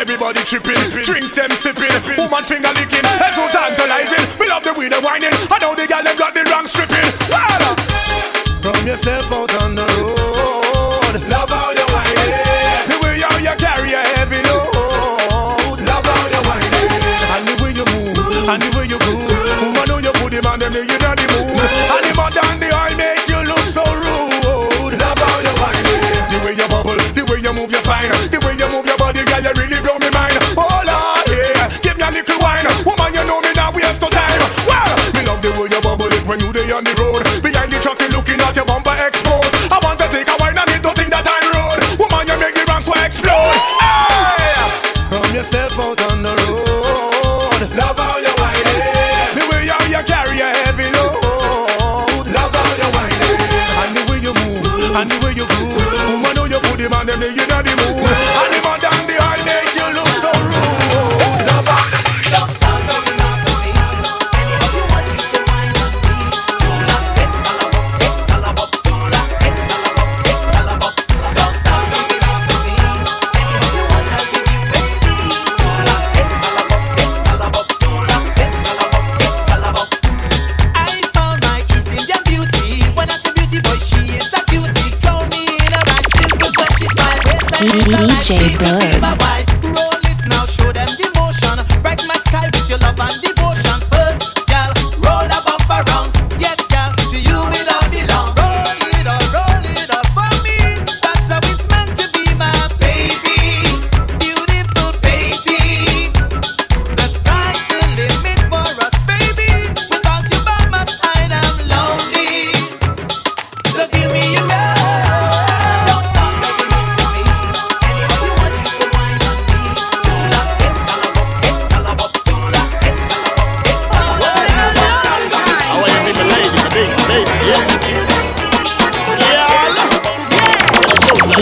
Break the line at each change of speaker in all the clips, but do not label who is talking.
Everybody tripping, drinks them sipping, woman finger licking, head so oh, tantalizing. We love the way they whining. I know the gal them got the wrong stripping. From yourself out on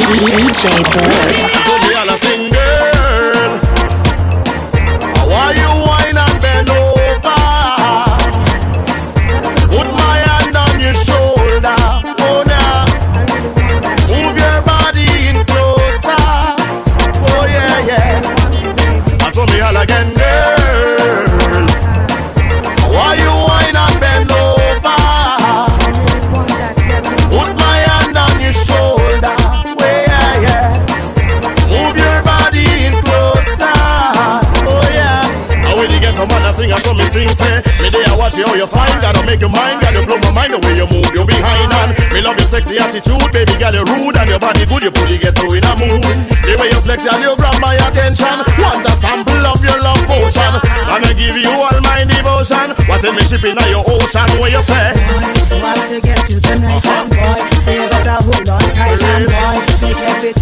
DJ
Bird. I'ma give you
all my devotion. What's in me shipping on your ocean? What you say?
Want to get you tonight, uh-huh. boy. Say you better hold on tight, boy. Make
every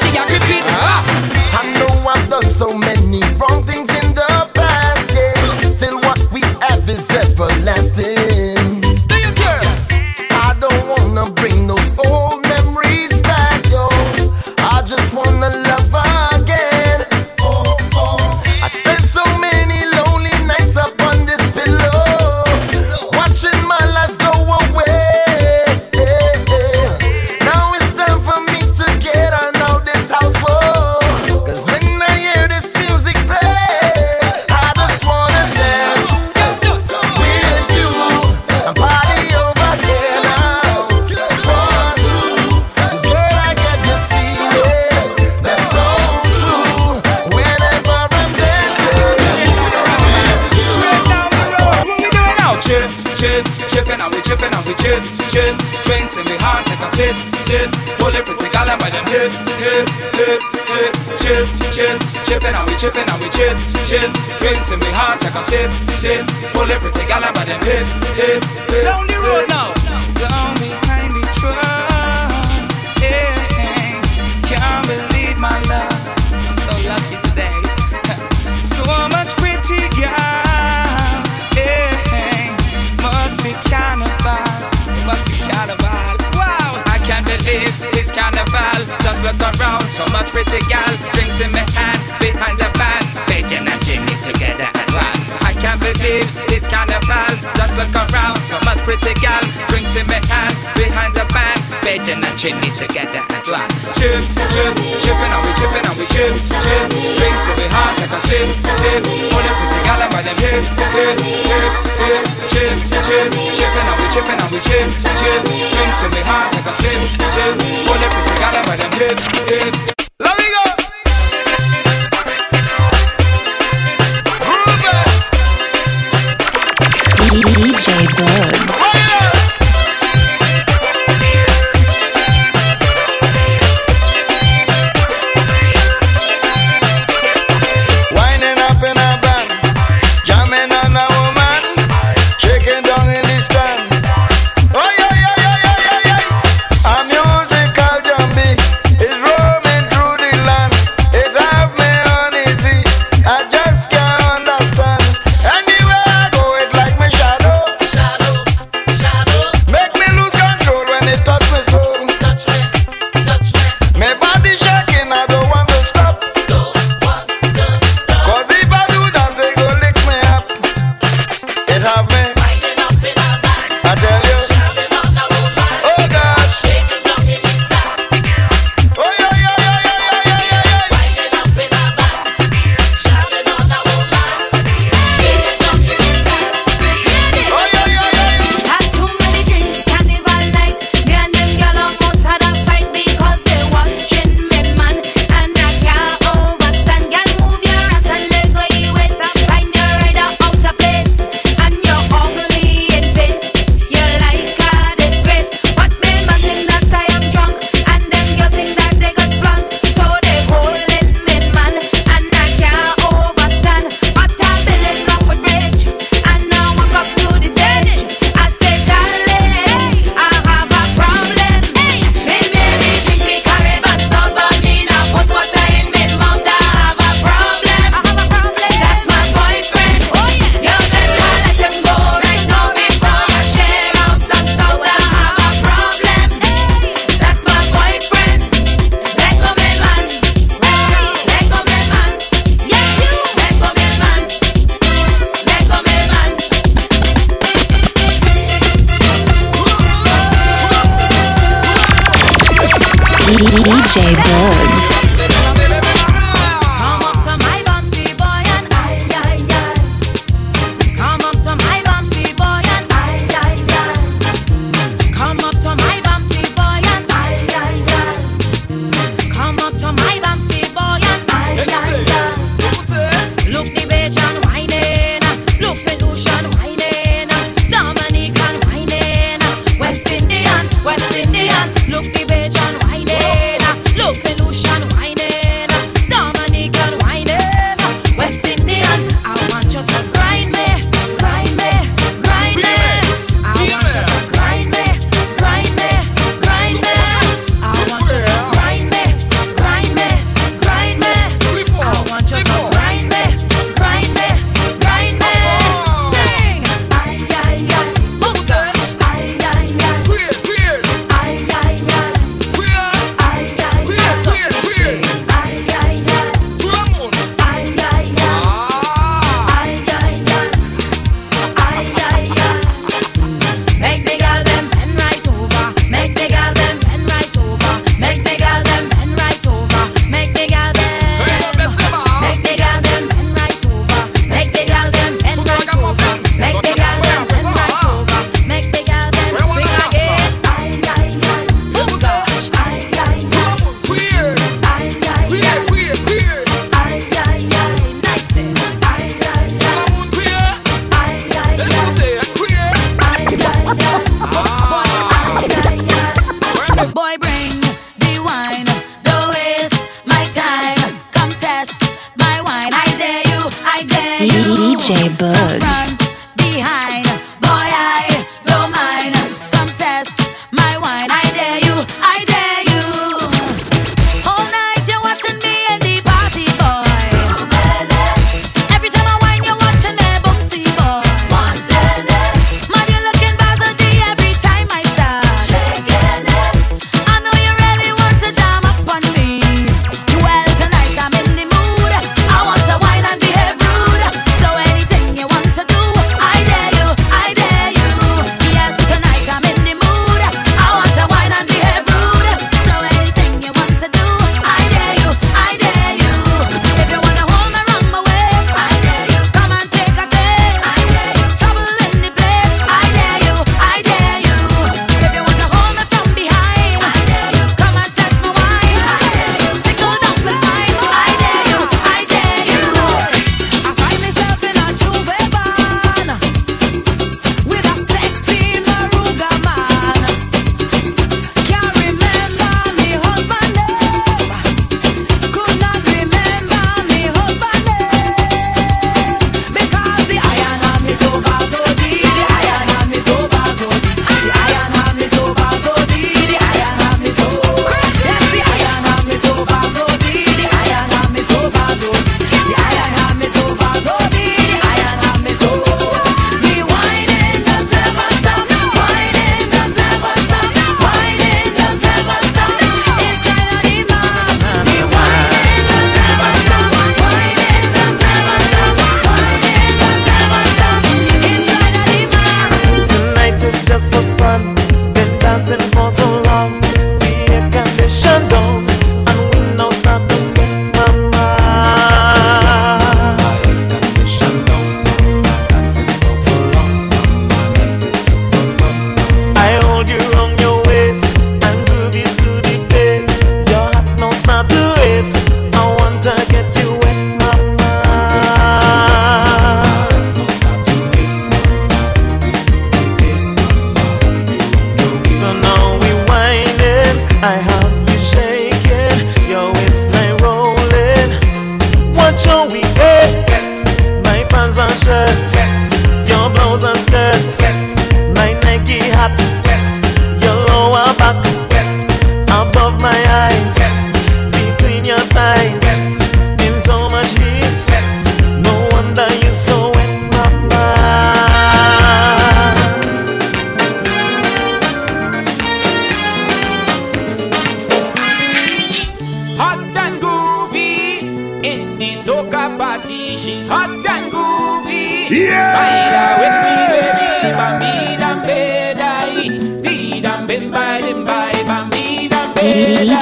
See
a grip
chips, chip. Put it pretty gal by them hips, hip, hip, hip. Chips, chip. Chipping and we chipping and we chips, chip. Drinks in the heart like a chips, chip. Put it pretty gal by them hips, hip.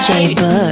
DJ Bugs.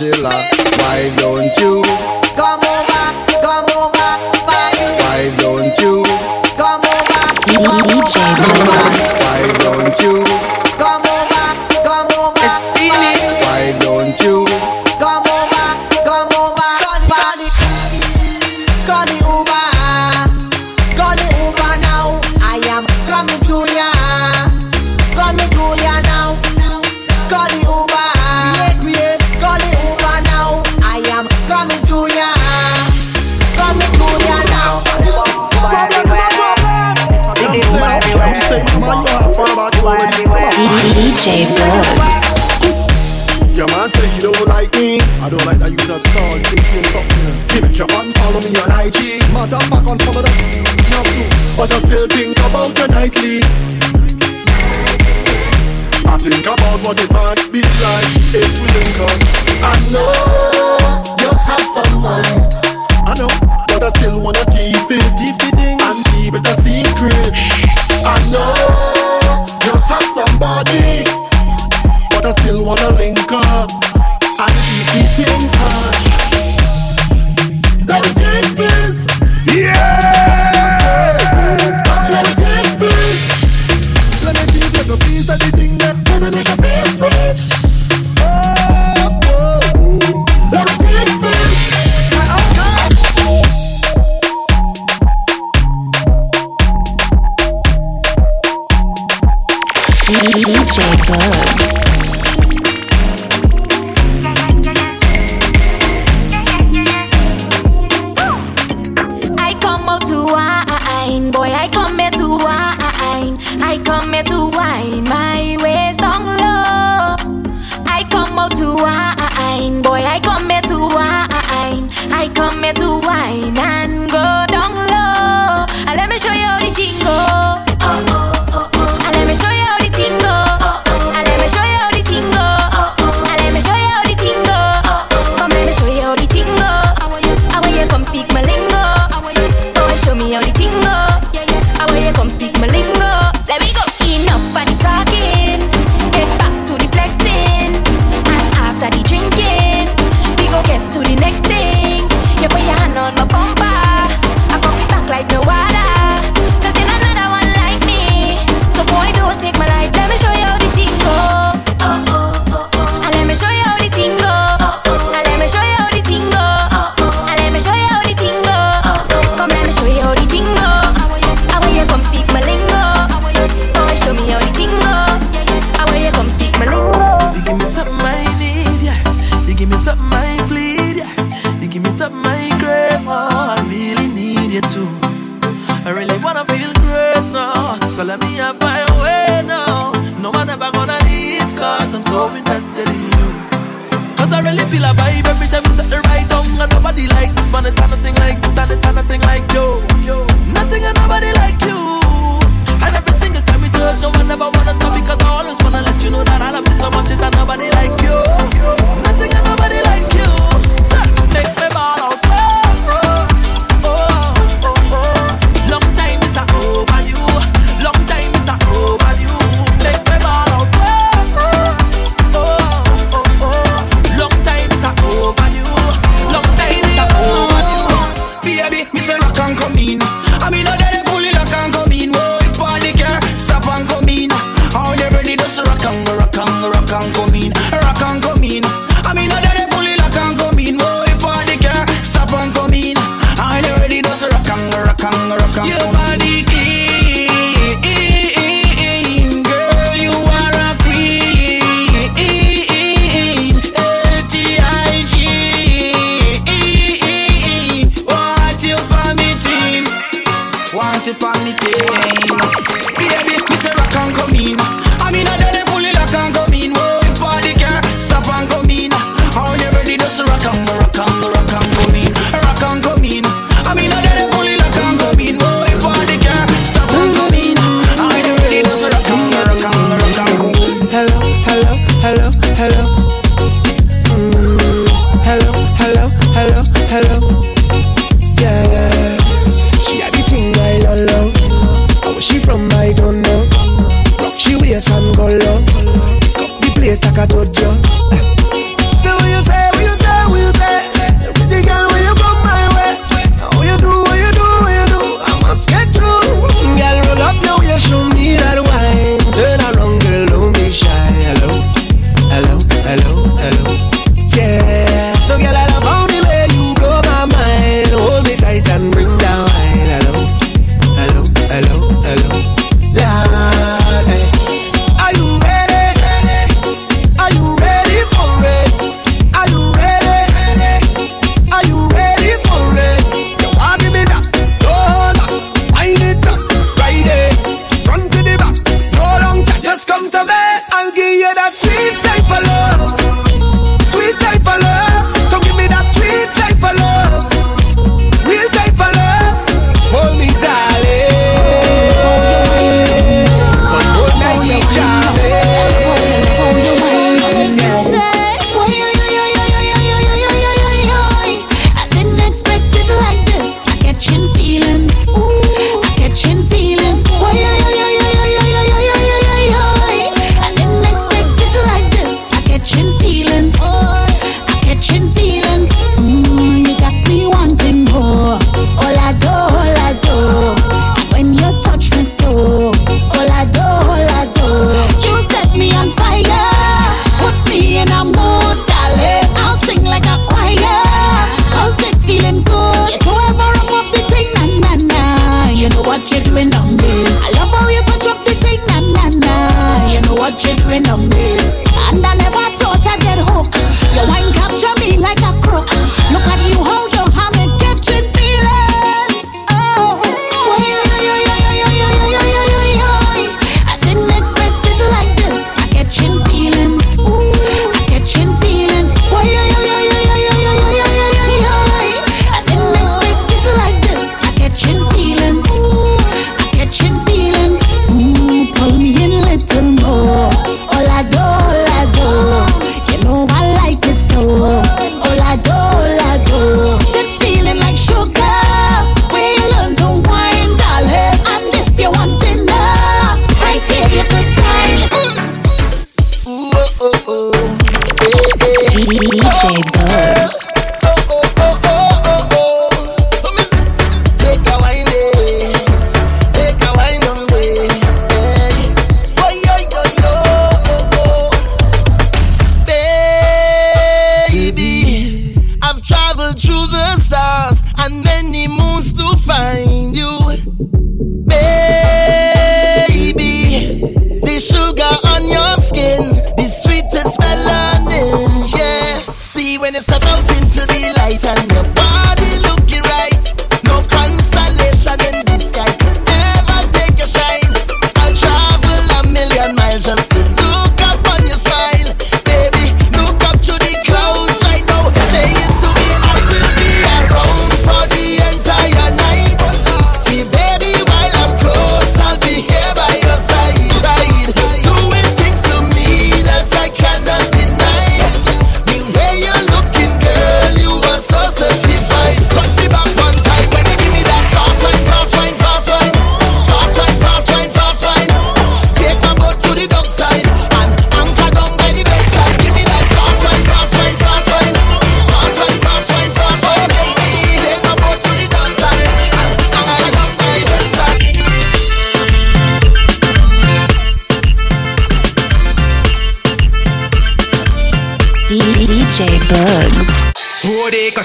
A.
Why don't you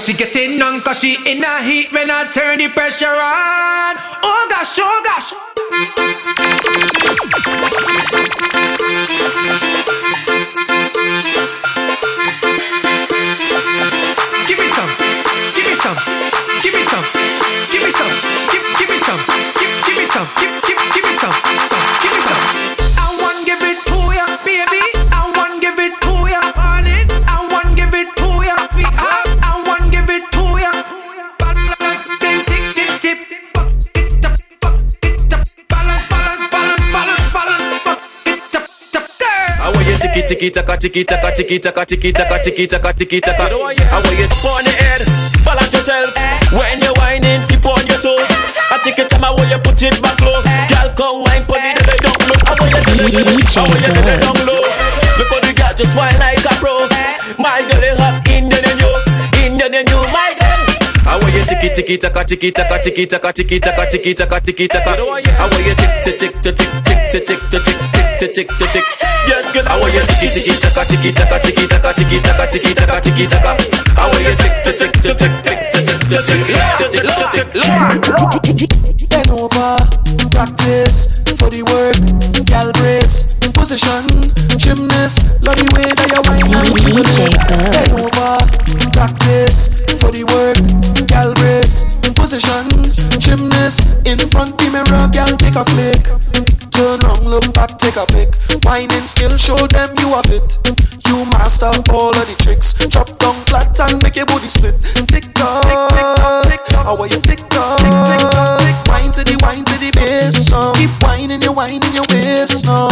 She getting on, cause she in a heat when I turn the pressure on. Oh gosh, oh gosh.
tiki taka tiki taka tiki taka tiki taka tiki taka tiki taka. I want you on the head, balance yourself. When you're whining, Tip on your toes. I take your time, I want you put it back low. Girl, come whine, put it down low. I want you to I want you to down low. Look what the girl,
just wine like a pro. My girl, is hot. I want you tiki tiki taka tiki taka tiki taka tiki taka tiki taka tiki taka. I want you tick tick tick tick tick tick tick tick tick tick tick tick. Yes, girl. I want you tiki tiki taka tiki taka tiki taka tiki taka tiki taka tiki taka. I want you tick tick tick tick tick tick tick tick tick tick.
Bend over, practice for the work, gal brace, position, gymnast, love the way that you whine and it. Bend over, practice for the work, position, gymnast, in front the mirror, gal take a flick. Turn round, look back, take a pic. Whining skill, show them you have it. You master all of the tricks. Drop down flat and make your body split. Tick tock, how are you tick tock? Wine to the wine to the bass sound. Keep whining, you whining your waist now.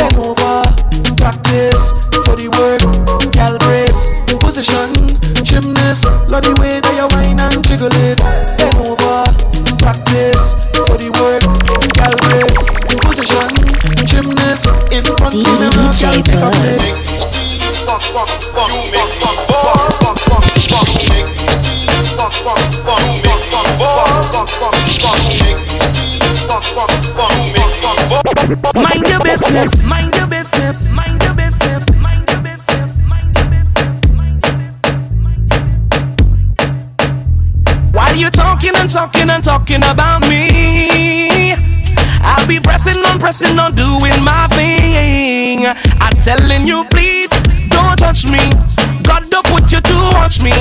Bend over, practice for the work. Gal brace, position, gymnast. Love the way that you whine and jiggle it. Bend over, practice for the work. Position, gymnast. In front of the mirror, gal take a flick.
Mind your business. Mind your business. Mind your business. Mind your business. While you're talking and talking and talking about me, I'll be pressing on, pressing on, doing my thing. I'm telling you, please don't touch me. God don't put you to watch me.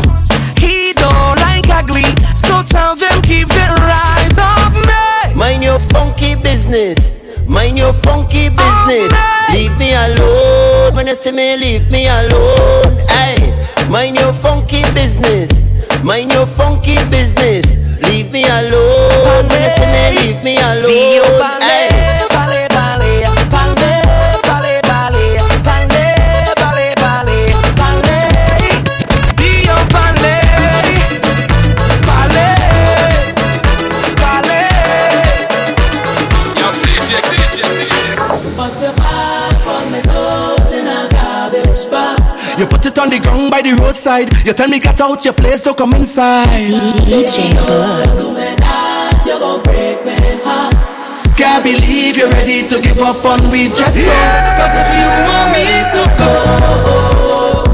He don't like ugly, so tell them keep their eyes off me.
Mind your funky business. Mind your funky business. Leave me alone. When you see me, leave me alone. Hey, mind your funky business. Mind your funky business. Leave me alone. When you see me, leave me alone. Hey.
On the ground by the roadside. You tell me cut out your place to come inside.
DJ Bugs. Do me that, you gon' break me heart.
Can't believe you're ready to give up on me just so.
Cause if you want me to go,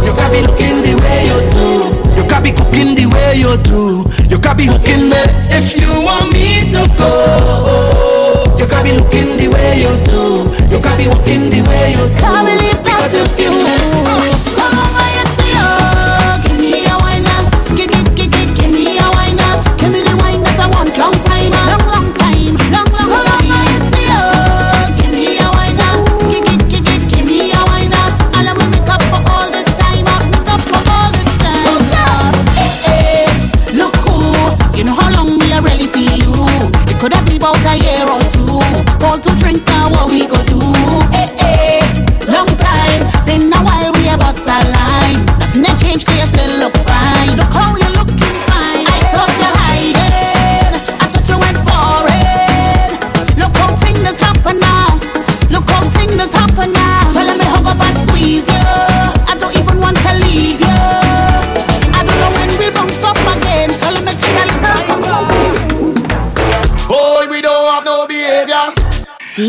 You can be looking the way you do. You can be cooking the way you do. You can be hooking me.
if you want me to go,
You can be looking the way you do. You can be walking the way you do.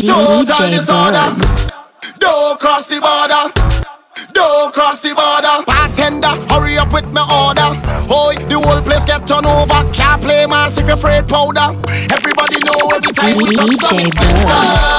Total disorder. Don't cross the border. Don't cross the border. Bartender, hurry up with my order. Oh, the whole place get turned over. Can't play mass if you're afraid powder. Everybody know every time we touch down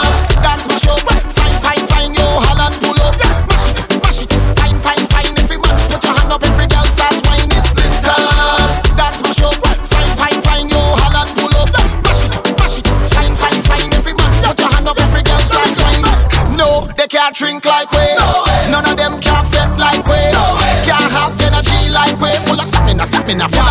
in a fire.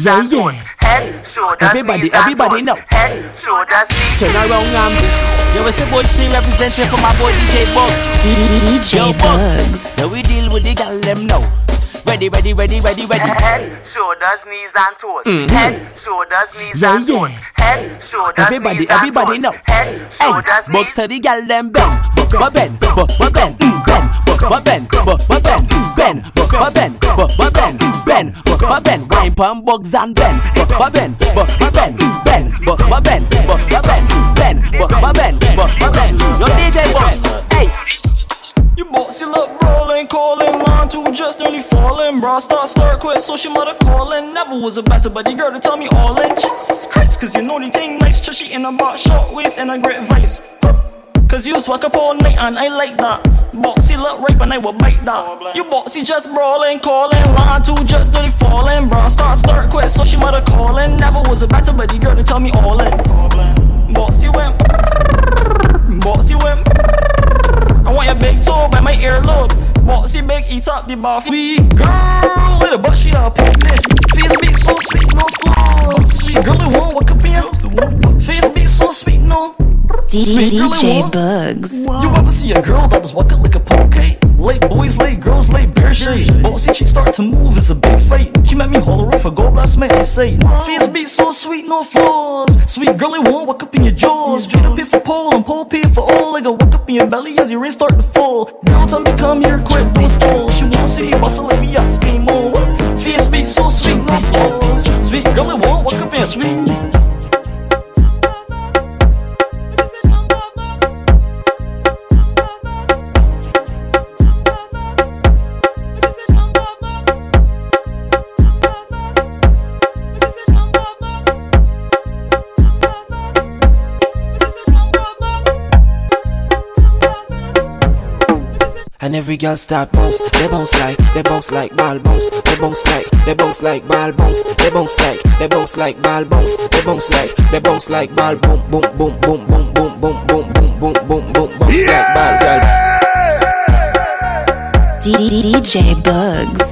And
yeah.
toes. Head, shoulders,
Everybody-
knees and
everybody
toes.
know.
Head, shoulders, knees.
Turn around and Yo, it's a boy three representing for my boy DJ Bugs.
DJ
Yo,
Bugs.
Now we deal with the gal them now. Ready, ready, ready, ready, ready.
Head, shoulders, knees and toes.
Mhm.
Head, shoulders, knees
Yeah,
and
yeah.
toes. Head, shoulders,
Everybody,
knees and toes.
everybody
toes.
know.
Head,
Hey,
shoulders, knees.
Bugs to the gal them bend, but bend, but bend, bend, but bend, but bend, bend, but bend, but bend, bend, but bend. Wine pon Bugs and bend, but bend, but bend, bend, but bend, but bend, bend, but bend, but bend. Yo, DJ Bugs, hey.
You bossy look rolling, calling, line two just nearly falling. Bra start, start, quit, so she mother calling. Never was a better buddy girl to tell me all in. Jesus Christ, cause you know the thing nice, chushy in a box, short waist and a great vice. Cause you swag up all night and I like that. Boxy look right and I will bite that. You boxy just brawling, calling, line two just nearly falling. Bra start, start, quit, so she mother calling. Never was a better buddy girl to tell me all in. Boxy went, boxy went. I want your big toe by my earlobe. Boxy big, eat up the buff. We girl little butt, she a pop this. Face beat so sweet, no flaws. Sweet girl, it won't walk up in. Face beat so sweet, no. Sweet girl, it
DJ. Bugs.
You ever see a girl that was walking like a poke? Late boys, late girls, late bear shade. Bossy, she start to move, it's a big fight. She met me holler off a God bless me, I say. Face beat so sweet, no flaws. Sweet girl, it won't walk up in your jaws. Straight up here for pole and pole pay for all. Like a walk up in your belly as your rain start to fall. Girl, tell me come here quick, don't stall. She won't see me bustle like me ass game on. Face beat so sweet, no flaws. Sweet girl, it won't walk up in your
every girl start bounce, they bounce like, they bounce like ball bounce, they bounce like, they bounce like ball bounce, they bounce like, they bounce like ball bounce, they bounce like, they bounce like ball boom boom boom boom boom boom boom boom boom boom boom boom bounce like ball girl.
DJ Bugs.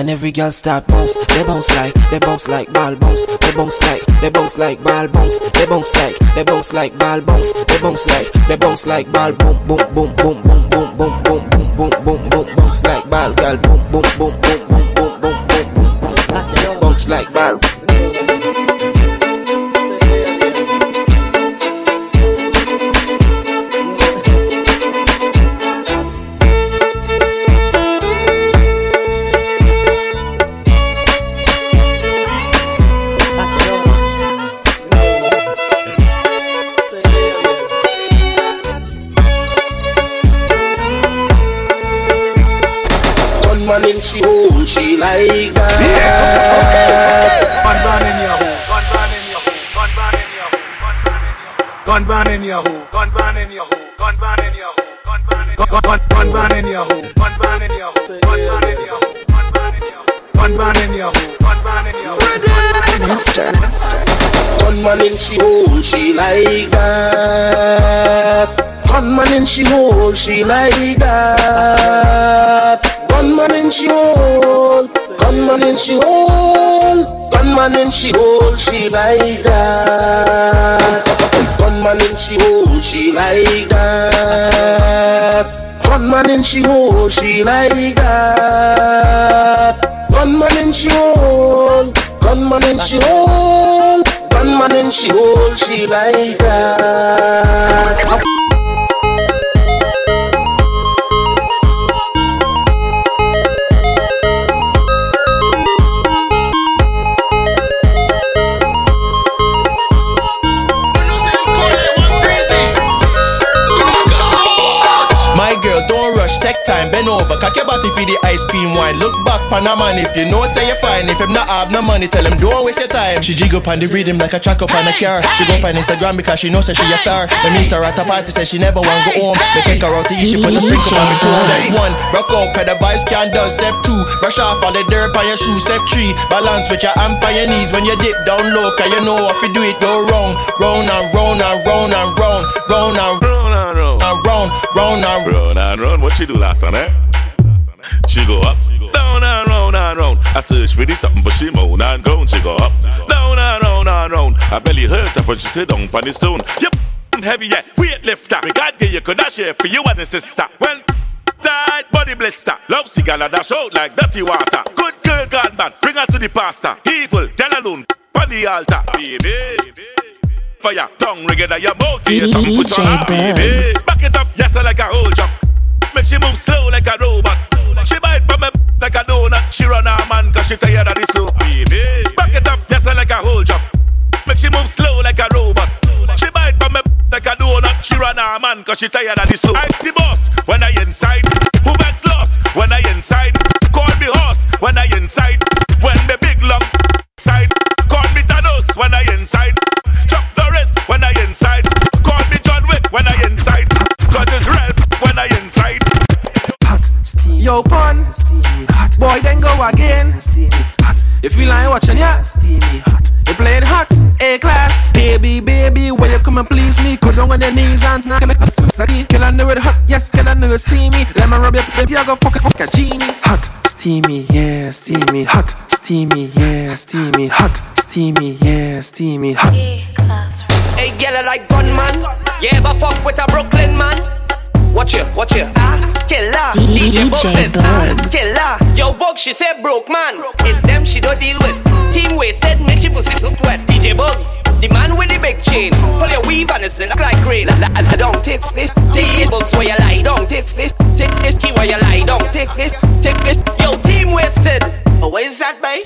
And every girl start bounce, they bounce like, they bounce like ball bounce, they bounce like, they bounce like ball bounce, they bounce like, they bounce like ball bounce, they bounce like, they bounce like ball boom boom boom boom boom boom boom boom boom boom boom boom bounce like ball girl boom boom boom boom boom boom boom boom boom bounce like ball.
Man in she hole, she like that.
Gun ban in your hole, gun ban in your hole, gun ban in your hole, gun ban in your hole, gun ban in your hole, gun ban in your hole, gun ban in your hole, gun ban in your hole, gun ban in your hole, gun ban in your hole, gun ban in your hole, gun ban in your hole, gun ban in your hole.
Master.
One man in she hole, she like that. One man in she hole, she like that. One man in she hole, gunman in she hole, gunman in she hole, she like that. Gunman in she hole, she like that. Gunman in she hole, she like that. Gunman in she hole, gunman in she hole, gunman in she hole, she like that.
Over, cock your body for the ice cream wine. Look back, pan a man, if you know, say you're fine. If him not have no money, tell him don't waste your time. She jig up on the rhythm like a track up on a car. She go on Instagram because she knows that she a star. They meet her at a party, say she never want go home. They take her out to eat, she put the sprinkle on me too. Step one, rock out, cause the vibes can't done. Step two, brush off all the dirt on your shoes. Step three, balance with your hand on your knees when you dip down low, cause you know if you do it, go wrong. Round and round and round and round, round and round round and round, and round and round.
Run and run. What she do last time, eh? She go up, down and round and round. I search for this something for she moan and groan. She go up, down and round and round. Her belly hurt up when she sit down on the stone. Yep, heavy yeah, weight lifter. Me God give you could not share for you and the sister. Well, tight body blister. Love cigar dash out like dirty water. Good girl gone bad, bring her to the pastor. Evil, tell alone, on the altar. Baby. Fire, tongue your mouth.
DJ
something put on baby. Back it up, yes, I like a whole jump. Make she move slow like a robot. She bite from me like a donut. She run her man cause she tired of the slow. Baby. Back it up, yes, like a whole job. Make she move slow like a robot. She bite from me like a donut. She run her man cause she tired of the slow. I the boss when I inside. Who backs lost when I inside? Call me horse when I inside. When the big long side. Call me Thanos when I inside. Chop the wrist when I inside. Call me John Wick when I inside.
Steamy. Yo, pun. Steamy. Hot. Boy, then go again. Steamy. Hot. You feel like watching, yeah? Steamy. Hot. You playing hot. A class. Baby, baby, will you come and please me? Go down on your knees and snack like a sucky. Kill on the red hot. Yes, kill on the steamy. Let me rub your pity. I go fuck it like a genie. Hot. Steamy. Yeah, steamy. Hot. Steamy. Yeah, steamy. Hot. Steamy. Yeah, steamy. Hot.
Hey, girl, I like gunman. You ever fuck with a Brooklyn man? Watch you, watch you, ah, killer.
DJ
Bugs, ah,
Bugs.
killer. Yo, Bug, she said broke man. It's them she don't deal with. Team wasted, make she pussy soup wet. DJ Bugs, the man with the big chain. Pull your weave and it's look like rain. La, la, la, don't take this. Take this Bugs where you lie, don't take this. Take this key where you lie, don't take this. Take this. Yo, team wasted. Oh, what is that, babe?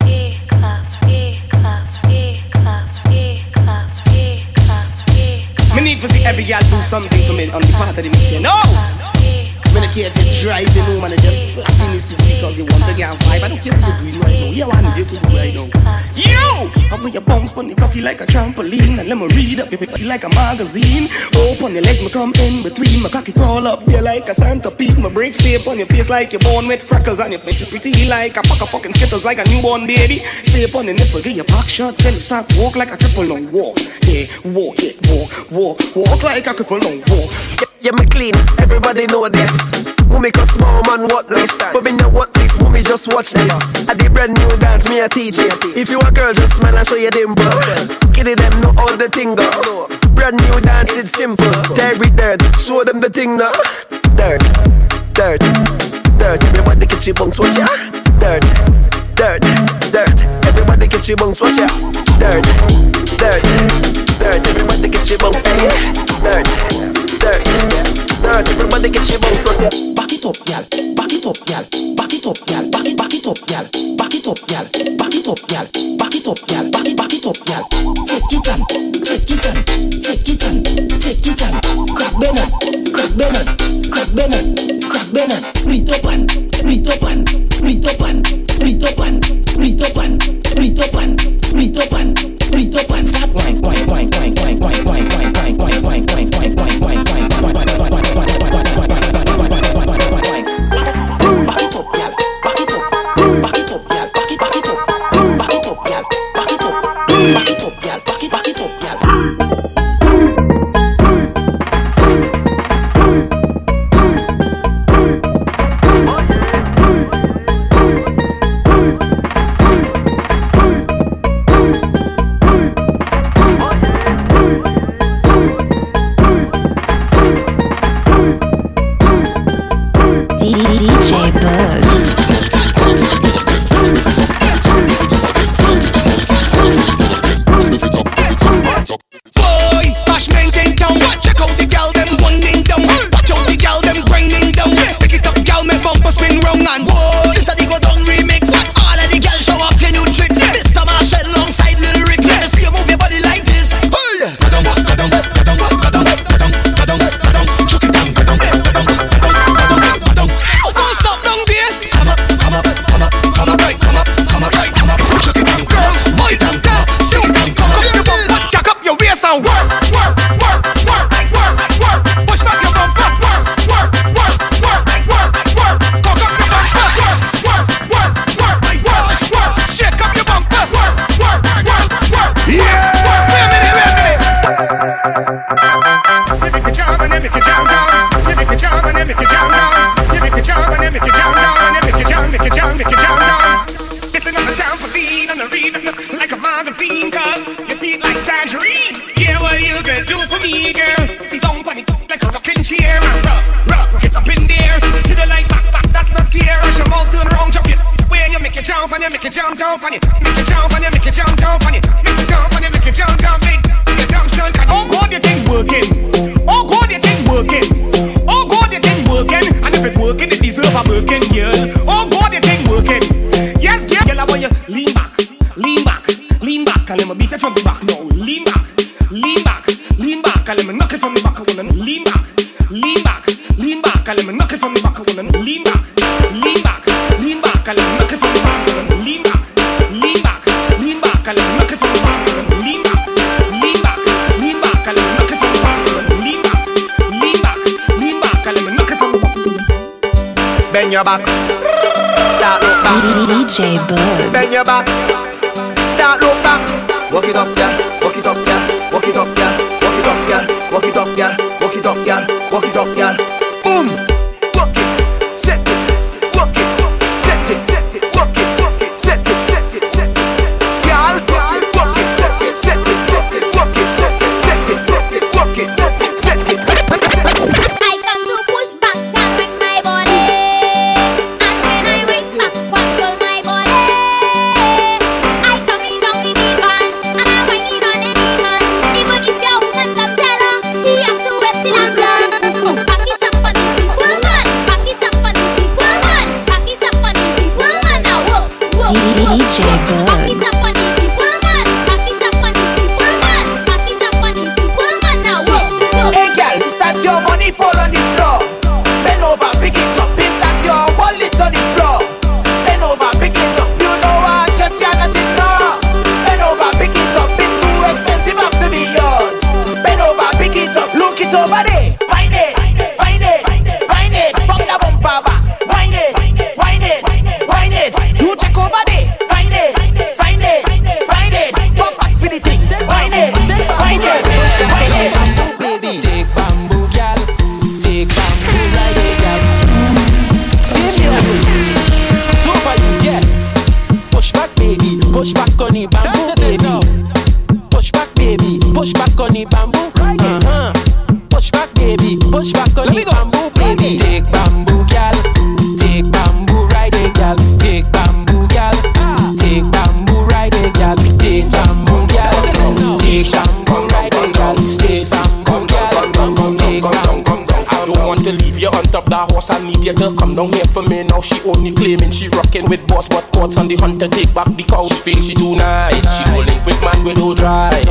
Me need to see every girl do something for me on the part of the here. No! Me don't care driving you drive you know, man, and just slapping this because you want to get vibe. I don't care what you're doing right now. You want to do do right now. You! I wear your bounce on the cocky like a trampoline and let me read up your like a magazine. Open your legs, me come in between. My cocky crawl up here like a centipede. My brakes stay on your face like you're born with freckles and your face is pretty like a pack of fucking skittles like a newborn baby. Stay on the nipple, get your back shot till you start walk like a cripple on walk. Yeah, walk, yeah, walk, walk, walk like a cripple on walk.
Yeah, me clean, everybody know this. Make a small man what this? But me know what this, me just watch this. I did brand new dance, me a teach it. If you a girl, just smile and show your dimple. Kitty them know all the thing go. Brand new dance, it's simple. Terry dirt, show them the thing now. Dirt, dirt, dirt. Everybody get your bunks, watch ya. Dirt, dirt, dirt. Everybody get your bunks, watch ya. Dirt, dirt, dirt. Everybody get your bunks, hey. they get your body broken.
Back it up, gal. Back it up, gal. Back it up, gal. Back it, back it up, gal. Back it up, gal. Back it up, gal. Back it up, gal. Back it, back it up, gal. Fake you can, fake you
can. canteen,
cause you speak like tangerine. Yeah, what you gonna do for me, girl? See, don't panic like a rocking chair. Rock, rock, get up in there. To the light, back, back, that's not fear. Rush your mouth, do the wrong job, When you make it jump, and you make it jump, jump on it. Make it jump, and you make it jump, jump on it. Make it jump, and you make it jump, jump on it. Oh God, your thing working. Oh God, your thing working. Oh God, your thing working. And if it working, it deserve a working, yeah. back.
Start look back.
DJ Bugs.
Bend your back. Start look back. Walk it up,
yeah.
theater. Come down here for me now. She only claiming she rocking with boss, but courts on the hunter take back the couch. She feel she too nice. She go link with man with no drive.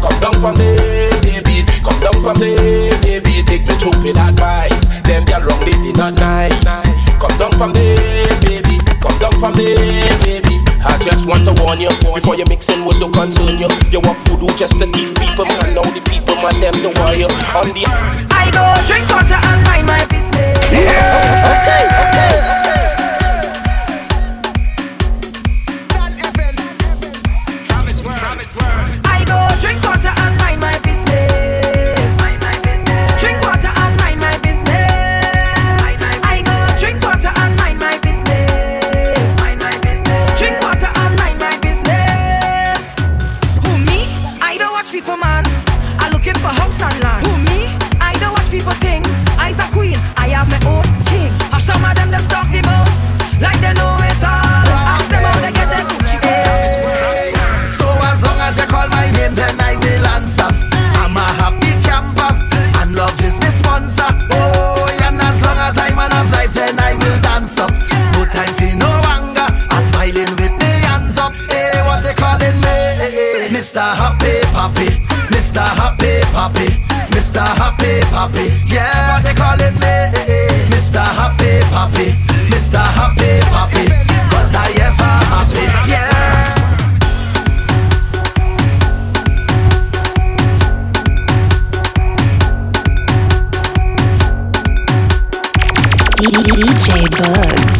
Come down from there, baby. Come down from there, baby. Take me stupid advice. Them girl wrong, they did not nice. Come down from there, baby. Come down from there, baby. I just want to warn you before you mixing with the concern you. You walk voodoo just to give people, man. Now the people, man, them the wire on the.
I go drink water and mind my Okay.
DJ Bugs.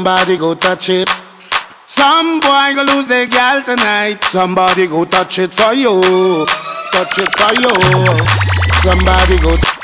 Somebody go touch it. Some boy go lose their gal tonight. Somebody go touch it for you. Touch it for you. Somebody go.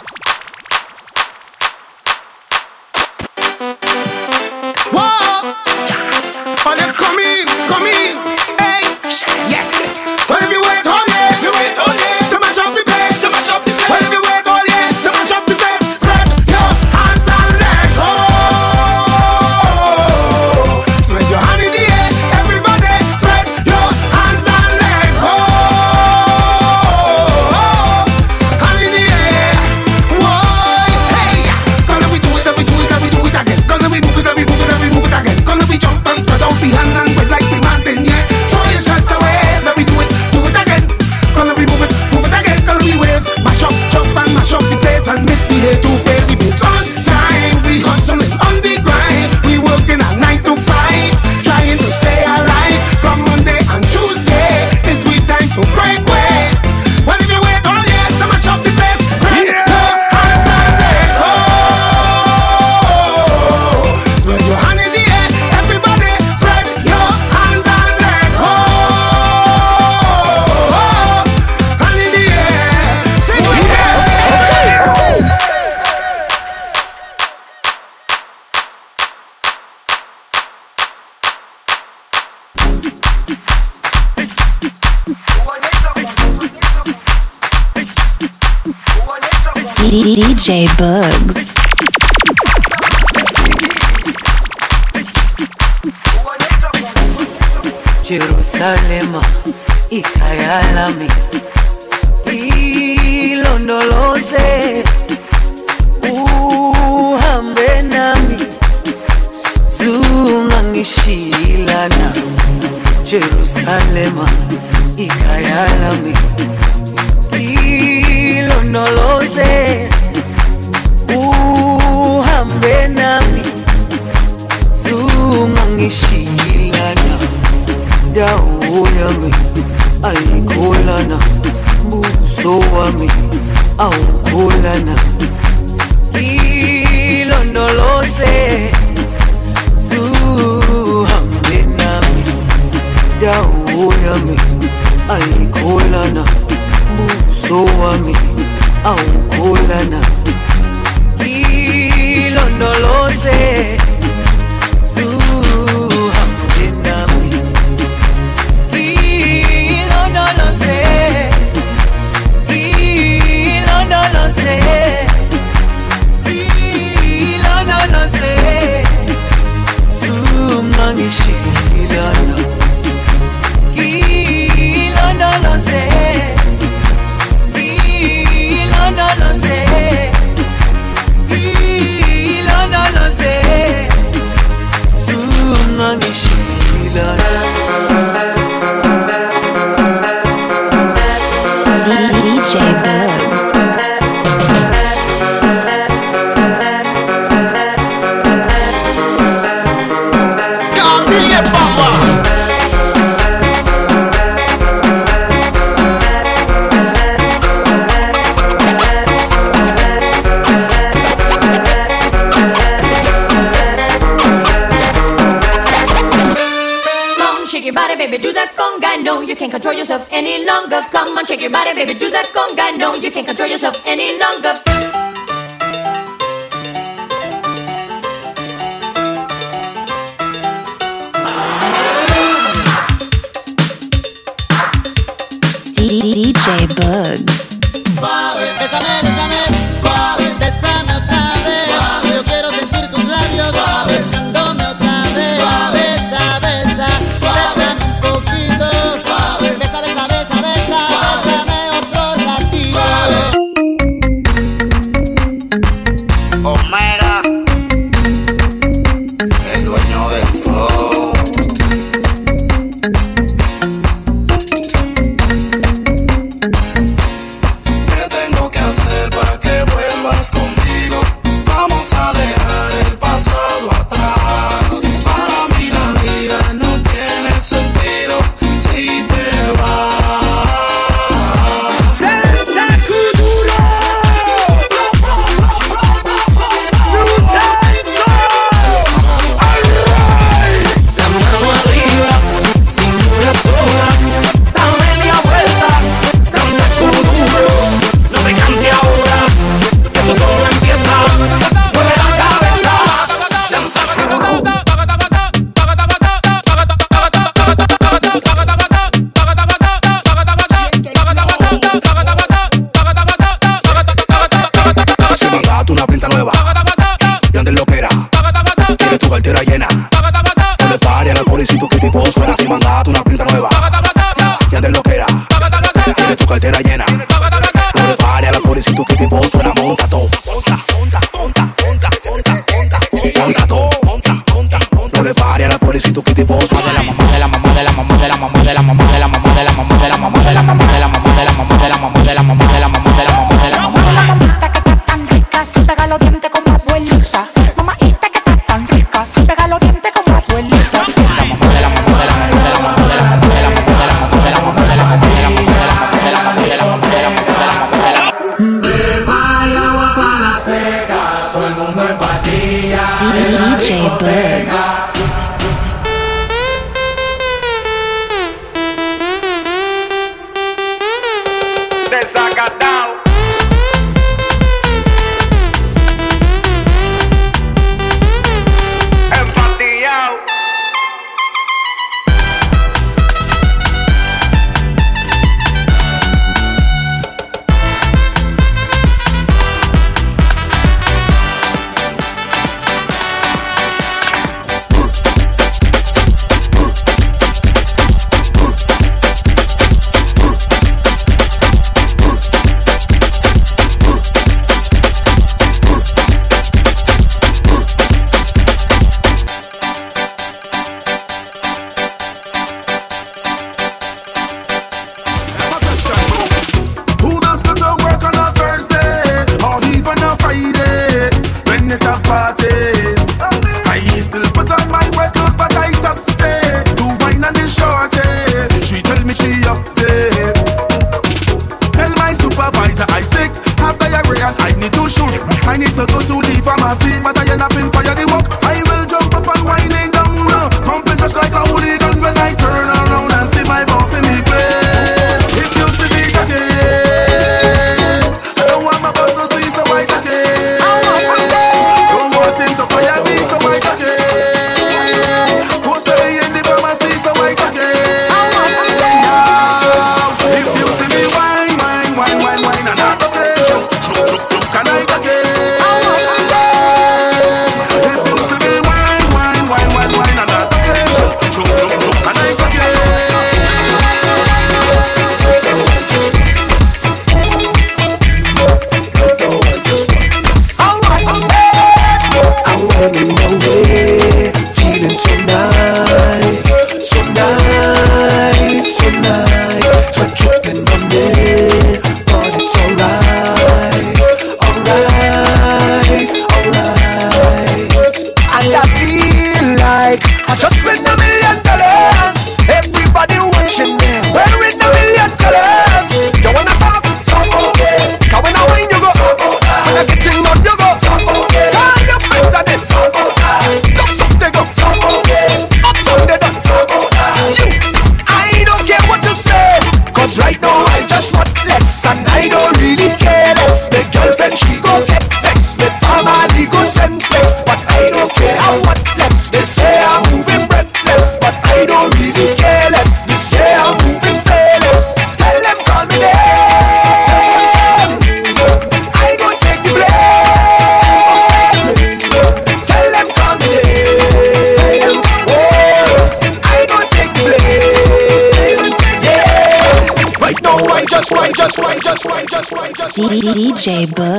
DJ Book.